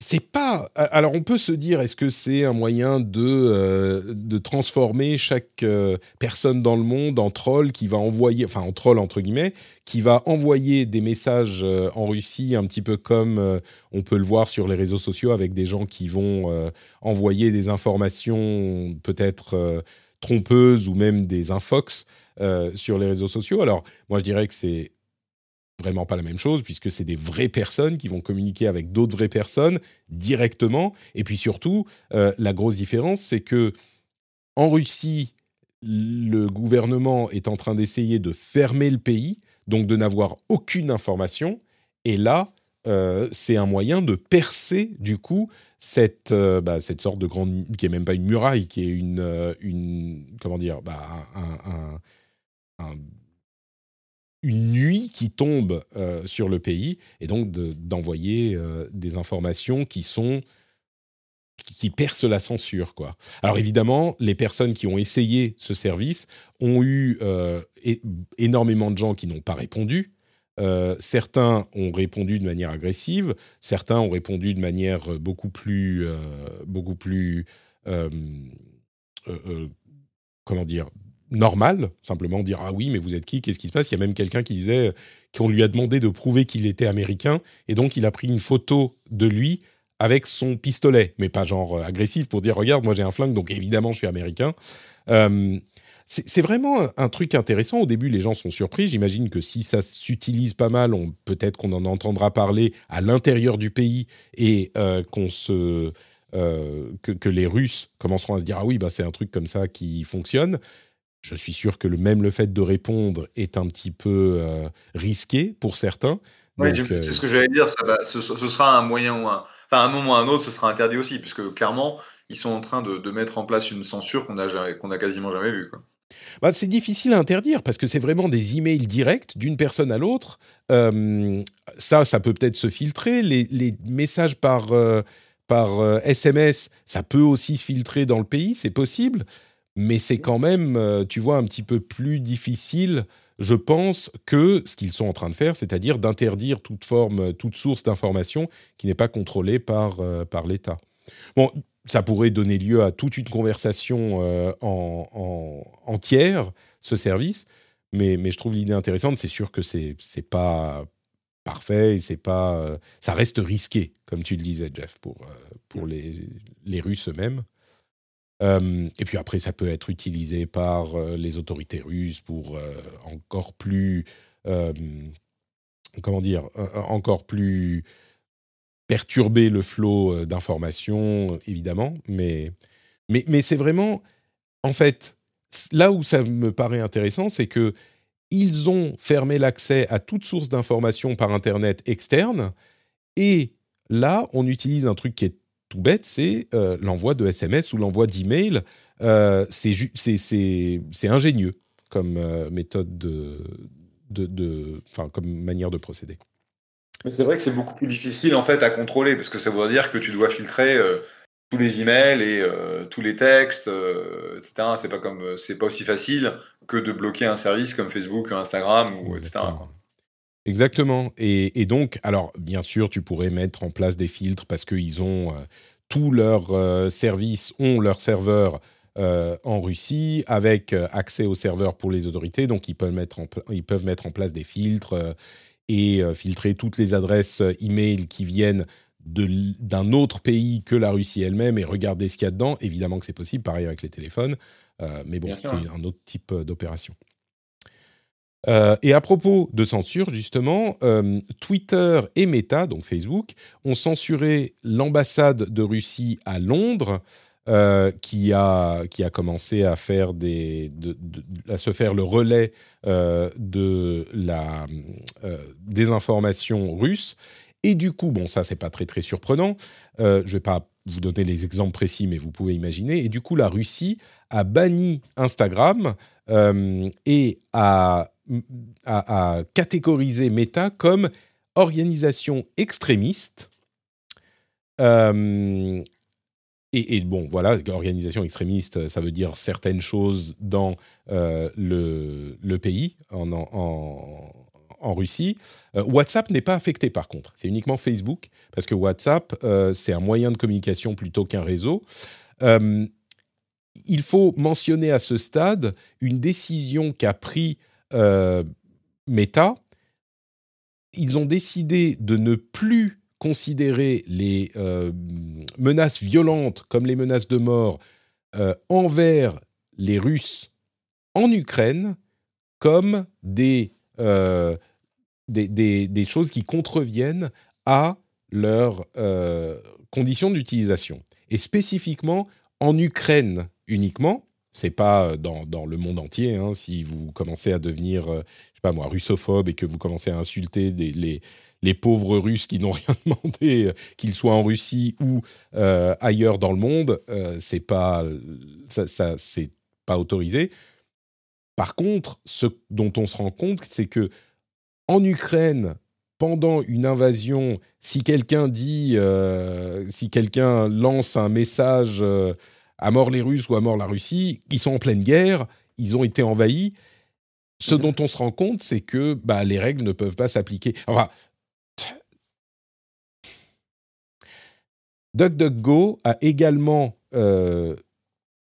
c'est pas. Alors, on peut se dire, est-ce que c'est un moyen de, euh, de transformer chaque euh, personne dans le monde en troll qui va envoyer, enfin en troll entre guillemets, qui va envoyer des messages euh, en Russie, un petit peu comme on peut le voir sur les réseaux sociaux avec des gens qui vont envoyer des informations peut-être trompeuses ou même des infox sur les réseaux sociaux. Alors, moi, je dirais que c'est vraiment pas la même chose puisque c'est des vraies personnes qui vont communiquer avec d'autres vraies personnes directement. Et puis surtout, euh, la grosse différence, c'est que en Russie, le gouvernement est en train d'essayer de fermer le pays, donc de n'avoir aucune information. Et là, euh, c'est un moyen de percer du coup cette, euh, bah, cette sorte de grande, qui est même pas une muraille, qui est une, comment dire, bah, un une nuit qui tombe euh, sur le pays et donc d'envoyer euh, des informations qui sont qui percent la censure quoi. Alors évidemment, les personnes qui ont essayé ce service ont eu euh, énormément de gens qui n'ont pas répondu. certains ont répondu de manière agressive, certains ont répondu de manière beaucoup plus beaucoup plus comment dire normal, simplement dire ah oui mais vous êtes qui, qu'est-ce qui se passe? Il y a même quelqu'un qui disait qu'on lui a demandé de prouver qu'il était américain et donc il a pris une photo de lui avec son pistolet, mais pas genre euh, agressif pour dire regarde moi j'ai un flingue donc évidemment je suis américain. Euh, c'est vraiment un truc intéressant. Au début, les gens sont surpris. J'imagine que si ça s'utilise pas mal, peut-être qu'on en entendra parler à l'intérieur du pays et euh, qu'on se que, les Russes commenceront à se dire ah oui bah c'est un truc comme ça qui fonctionne je suis sûr que le, même le fait de répondre est un petit peu euh, risqué pour certains. Oui, c'est ce que j'allais dire. Ça ce, sera un moyen ou un, enfin, un moment ou un autre, ce sera interdit aussi, puisque clairement, ils sont en train de, mettre en place une censure qu'on a, qu'on a quasiment jamais vue. bah, c'est difficile à interdire parce que c'est vraiment des emails directs d'une personne à l'autre. Euh, ça, ça peut peut-être se filtrer. Les, messages par, euh, par SMS, ça peut aussi se filtrer dans le pays, c'est possible. Mais c'est quand même, tu vois, un petit peu plus difficile, je pense, que ce qu'ils sont en train de faire, c'est-à-dire d'interdire toute forme, toute source d'information qui n'est pas contrôlée par, par l'État. Bon, ça pourrait donner lieu à toute une conversation euh, en, entière, ce service. Mais, mais je trouve l'idée intéressante. C'est sûr que c'est n'est pas parfait c'est pas euh, ça reste risqué comme tu le disais Jeff pour euh, pour les, les Russes eux-mêmes et puis après ça peut être utilisé par les autorités russes pour encore plus comment dire encore plus perturber le flot euh, d'informations, évidemment, mais, mais, mais c'est vraiment, en fait, là où ça me paraît intéressant, c'est que ils ont fermé l'accès à toute source d'informations par Internet externe, et là, on utilise un truc qui est tout bête, c'est euh, l'envoi de SMS ou l'envoi d'email. Euh, c'est ingénieux comme euh, méthode de, de, de comme manière de procéder. Mais c'est vrai que c'est beaucoup plus difficile en fait à contrôler parce que ça veut dire que tu dois filtrer euh, tous les emails et euh, tous les textes, euh, etc. C'est pas comme c'est pas aussi facile que de bloquer un service comme Facebook, Instagram ou etc. Exactement. Et, donc, alors bien sûr, tu pourrais mettre en place des filtres parce qu'ils ont tous leurs services ont leurs serveurs en Russie avec accès aux serveurs pour les autorités, donc ils peuvent mettre en, ils peuvent mettre en place des filtres et euh, filtrer toutes les adresses euh, email qui viennent d'un autre pays que la Russie elle-même et regarder ce qu'il y a dedans. Évidemment que c'est possible, pareil avec les téléphones, euh, mais bon, c'est un autre type d'opération. Et à propos de censure, justement, Twitter et Meta, donc Facebook, ont censuré l'ambassade de Russie à Londres euh, qui, a, qui a commencé à, faire des, à se faire le relais euh, de la euh, désinformation russe. Et du coup, bon, ça, c'est pas très, très surprenant. je vais pas vous donner les exemples précis, mais vous pouvez imaginer. Et du coup, la Russie a banni Instagram et a, a, catégorisé Meta comme organisation extrémiste. Euh, et, bon, voilà, organisation extrémiste, ça veut dire certaines choses dans euh, le, pays, en, Russie. Euh, WhatsApp n'est pas affecté par contre, c'est uniquement Facebook, parce que WhatsApp, c'est un moyen de communication plutôt qu'un réseau. il faut mentionner à ce stade une décision qu'a pris Meta. Ils ont décidé de ne plus considérer les euh, menaces violentes comme les menaces de mort euh, envers les Russes en Ukraine comme euh, des, des, des, choses qui contreviennent à leurs conditions d'utilisation. Et spécifiquement en Ukraine uniquement, c'est pas dans, dans, le monde entier. Hein, si vous commencez à devenir, je sais pas moi, russophobe et que vous commencez à insulter les, les pauvres Russes qui n'ont rien demandé, euh, qu'ils soient en Russie ou euh, ailleurs dans le monde, euh, c'est pas ça, c'est pas autorisé. Par contre, ce dont on se rend compte, c'est que en Ukraine, pendant une invasion, si quelqu'un dit, si quelqu'un lance un message à mort les Russes ou à mort la Russie, ils sont en pleine guerre, ils ont été envahis. Ce mhm. dont on se rend compte, c'est que bah, les règles ne peuvent pas s'appliquer. Enfin, DuckDuckGo a également euh,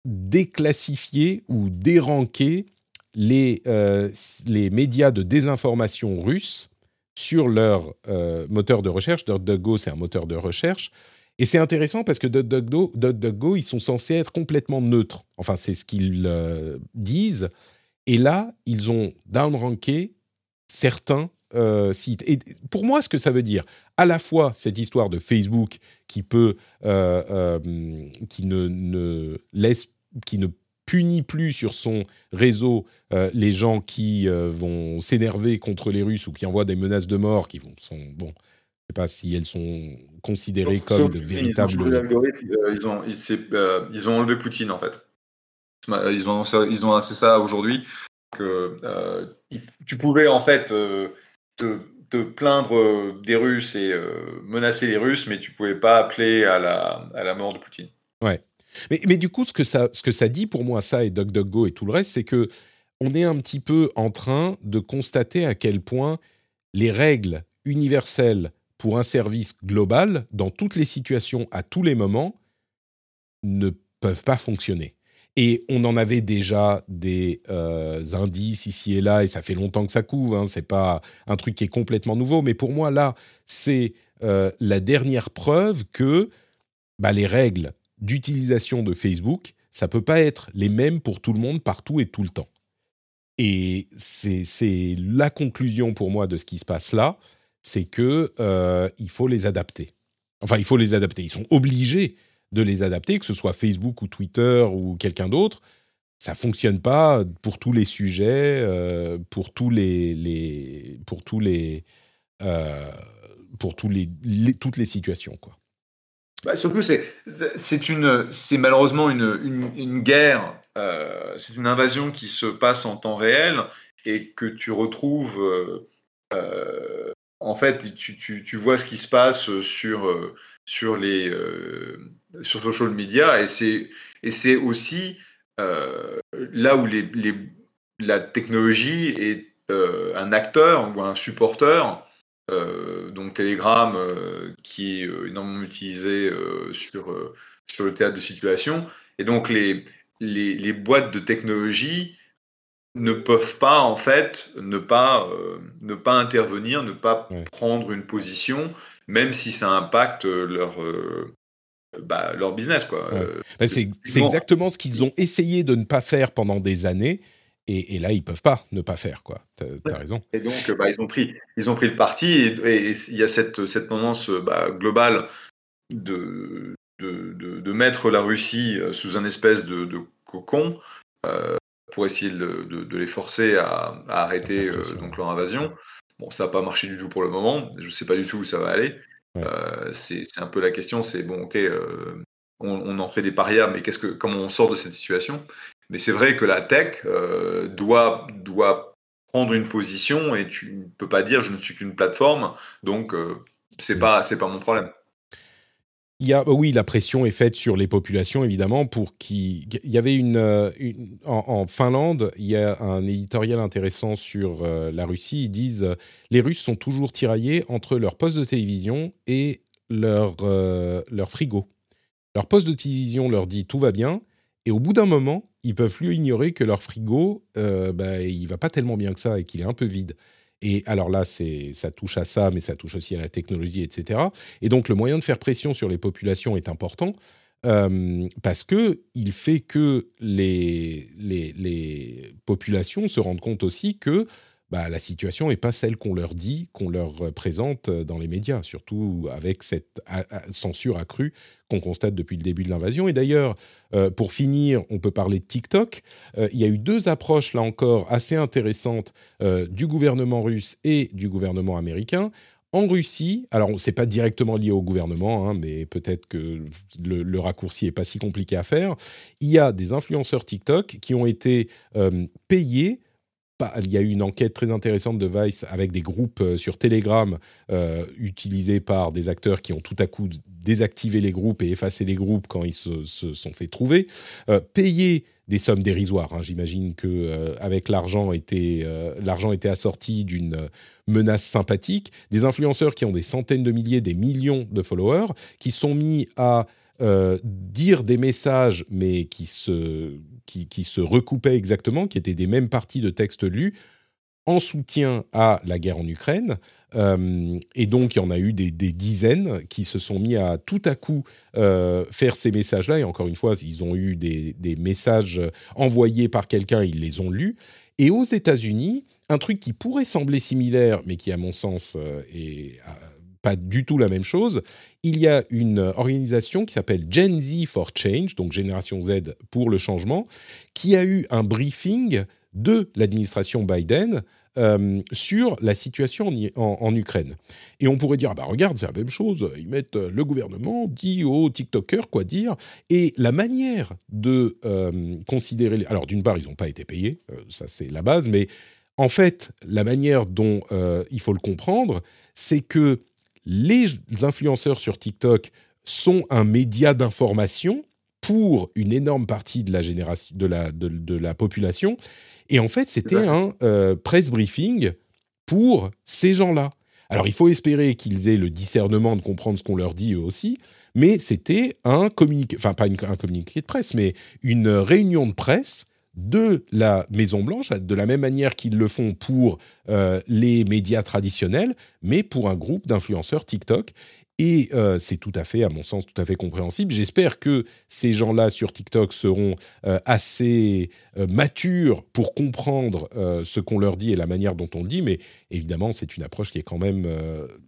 déclassifié ou déranqué les, euh, les médias de désinformation russes sur leur euh, moteur de recherche. DuckDuckGo, c'est un moteur de recherche. Et c'est intéressant parce que DuckDuckGo, ils sont censés être complètement neutres. Enfin, c'est ce qu'ils disent. Et là, ils ont downranké certains euh, Et pour moi, ce que ça veut dire, à la fois cette histoire de Facebook qui peut, euh, euh, qui ne, ne, laisse, qui ne punit plus sur son réseau les gens qui vont s'énerver contre les Russes ou qui envoient des menaces de mort, qui vont, sont bon. Sais pas si elles sont considérées comme de véritables. Ils ont, ils, ont, ils ont enlevé Poutine en fait. Ils ont, ils ont annoncé ça aujourd'hui que tu pouvais en fait te, te, plaindre des Russes et menacer les Russes, mais tu pouvais pas appeler à la, à la mort de Poutine. Ouais. Mais, mais, du coup, ce que, ça, ce que ça dit pour moi, ça et DuckDuckGo et tout le reste, c'est que on est un petit peu en train de constater à quel point les règles universelles pour un service global, dans toutes les situations, à tous les moments, ne peuvent pas fonctionner. Et on en avait déjà des euh, indices ici et là, et ça fait longtemps que ça couvre. Hein, c'est pas un truc qui est complètement nouveau, mais pour moi là, c'est euh, la dernière preuve que bah, les règles d'utilisation de Facebook, ça peut pas être les mêmes pour tout le monde partout et tout le temps. Et c'est la conclusion pour moi de ce qui se passe là, c'est que euh, il faut les adapter. Enfin, il faut les adapter. Ils sont obligés de les adapter, que ce soit Facebook ou Twitter ou quelqu'un d'autre. Ça fonctionne pas pour tous les sujets, euh, pour tous les, pour tous les, euh, pour tous les, toutes les situations, quoi. Surtout, c'est c'est une c'est malheureusement une, une, guerre, c'est une invasion qui se passe en temps réel et que tu retrouves en fait, tu, vois ce qui se passe sur sur les sur social media et c'est et c'est aussi là où les, les, la technologie est un acteur ou un supporteur euh, donc Telegram, euh, qui est euh, énormément utilisé sur, sur le théâtre de situation. Et donc les, les, les, boîtes de technologie ne peuvent pas, en fait, ne pas, ne pas intervenir, ne pas prendre une position, même si ça impacte leur, bah, leur business. Quoi. Bah, c'est exactement ce qu'ils ont essayé de ne pas faire pendant des années et, là, ils peuvent pas ne pas faire, quoi. Tu as, raison. Et donc, bah, ils, ont pris, ils ont pris le parti, et, il y a cette, cette tendance globale de, de, de, mettre la Russie euh, sous un espèce de, cocon euh, pour essayer de, les forcer à, arrêter euh, donc leur invasion. Bon, ça n'a pas marché du tout pour le moment. Je ne sais pas du tout où ça va aller. c'est un peu la question. C'est bon, ok, on, on, en fait des parias, mais qu'est-ce que, comment on sort de cette situation? Mais c'est vrai que la tech euh, doit, doit prendre une position et tu ne peux pas dire je ne suis qu'une plateforme, donc euh, c'est pas c'est pas mon problème. Il y a, oui, la pression est faite sur les populations, évidemment, pour qui. Il y avait une. Euh, en, Finlande, il y a un éditorial intéressant sur la Russie. Ils disent les Russes sont toujours tiraillés entre leur poste de télévision et leur, leur frigo. Leur poste de télévision leur dit tout va bien, et au bout d'un moment, ils peuvent plus ignorer que leur frigo, euh, bah, il va pas tellement bien que ça et qu'il est un peu vide. Et alors là, ça touche à ça, mais ça touche aussi à la technologie, etc. Et donc le moyen de faire pression sur les populations est important euh, parce que il fait que les populations se rendent compte aussi que bah, la situation n'est pas celle qu'on leur dit, qu'on leur présente dans les médias, surtout avec cette censure accrue qu'on constate depuis le début de l'invasion. Et d'ailleurs, euh, pour finir, on peut parler de TikTok. Euh, il y a eu deux approches, là encore, assez intéressantes euh, du gouvernement russe et du gouvernement américain. En Russie, alors c'est pas directement lié au gouvernement, hein, mais peut-être que le, raccourci est pas si compliqué à faire. Il y a des influenceurs TikTok qui ont été payés il y a eu une enquête très intéressante de Vice avec des groupes euh, sur Telegram euh, utilisés par des acteurs qui ont tout à coup désactivé les groupes et effacé les groupes quand ils se, sont fait trouver, euh, payer des sommes dérisoires. Hein. J'imagine que avec l'argent était l'argent était assorti d'une menace sympathique. Des influenceurs qui ont des centaines de milliers, des millions de followers, qui sont mis à dire des messages, mais qui se qui, se recoupaient exactement, qui étaient des mêmes parties de textes lus, en soutien à la guerre en Ukraine. Euh, et donc, il y en a eu des, dizaines qui se sont mis à tout à coup euh, faire ces messages-là. Et encore une fois, ils ont eu des, messages envoyés par quelqu'un, ils les ont lus. Et aux États-Unis, un truc qui pourrait sembler similaire, mais qui, à mon sens, euh, est pas du tout la même chose. Il y a une organisation qui s'appelle Gen Z for Change, donc Génération Z pour le changement, qui a eu un briefing de l'administration Biden euh, sur la situation en, Ukraine. Et on pourrait dire, ah bah regarde, c'est la même chose, ils mettent le gouvernement dit aux TikTokers quoi dire, et la manière de considérer... Alors d'une part, ils n'ont pas été payés, ça c'est la base, mais en fait, la manière dont il faut le comprendre, c'est que les influenceurs sur TikTok sont un média d'information pour une énorme partie de la, génération, de la, de, la population. Et en fait, c'était un euh, press briefing pour ces gens-là. Alors, il faut espérer qu'ils aient le discernement de comprendre ce qu'on leur dit eux aussi, mais c'était un communiqué, enfin pas un communiqué de presse, mais une réunion de presse de la Maison Blanche, de la même manière qu'ils le font pour euh, les médias traditionnels, mais pour un groupe d'influenceurs TikTok. Et euh, c'est tout à fait, à mon sens, tout à fait compréhensible. J'espère que ces gens-là sur TikTok seront euh, assez matures pour comprendre ce qu'on leur dit et la manière dont on le dit. Mais évidemment, c'est une approche qui est quand même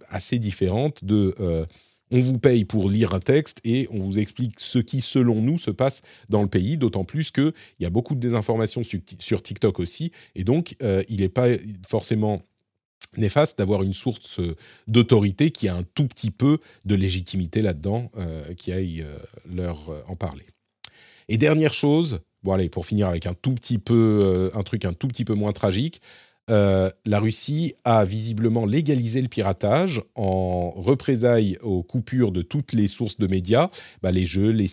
assez différente de on vous paye pour lire un texte et on vous explique ce qui, selon nous, se passe dans le pays, d'autant plus qu'il y a beaucoup de désinformation sur, TikTok aussi, et donc euh, il n'est pas forcément néfaste d'avoir une source d'autorité qui a un tout petit peu de légitimité là-dedans, euh, qui aille euh, leur en parler. Et dernière chose, bon allez, pour finir avec un tout petit peu, un truc un tout petit peu moins tragique, euh, la Russie a visiblement légalisé le piratage en représailles aux coupures de toutes les sources de médias, bah, les jeux, les,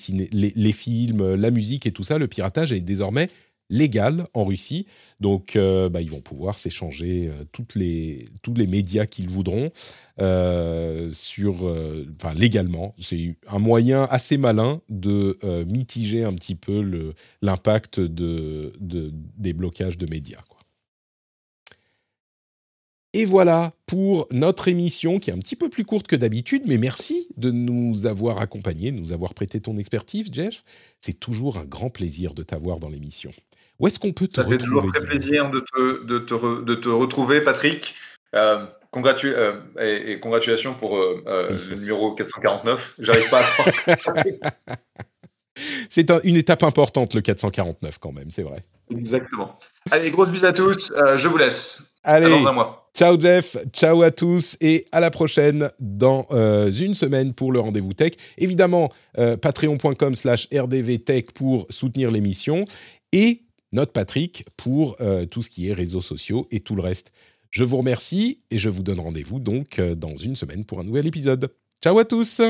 films, la musique et tout ça. Le piratage est désormais légal en Russie. Donc, euh, bah, ils vont pouvoir s'échanger euh, tous les médias qu'ils voudront sur, légalement. C'est un moyen assez malin de mitiger un petit peu l'impact de, de, des blocages de médias. Et voilà pour notre émission qui est un petit peu plus courte que d'habitude, mais merci de nous avoir accompagnés, de nous avoir prêté ton expertise, Jeff. C'est toujours un grand plaisir de t'avoir dans l'émission. Où est-ce qu'on peut te retrouver Ça fait toujours très plaisir de te, de te, de te retrouver, Patrick. Euh, euh et, congratulations pour euh, euh, le numéro 449. J'arrive pas à c'est une étape importante, le 449, quand même, c'est vrai. Exactement. Allez, grosse bise à tous. je vous laisse. Allez, ciao Jeff, ciao à tous et à la prochaine dans euh, une semaine pour le rendez-vous tech. Évidemment, euh, patreon.com slash rdvtech pour soutenir l'émission et notre Patrick pour euh, tout ce qui est réseaux sociaux et tout le reste. Je vous remercie et je vous donne rendez-vous donc dans une semaine pour un nouvel épisode. Ciao à tous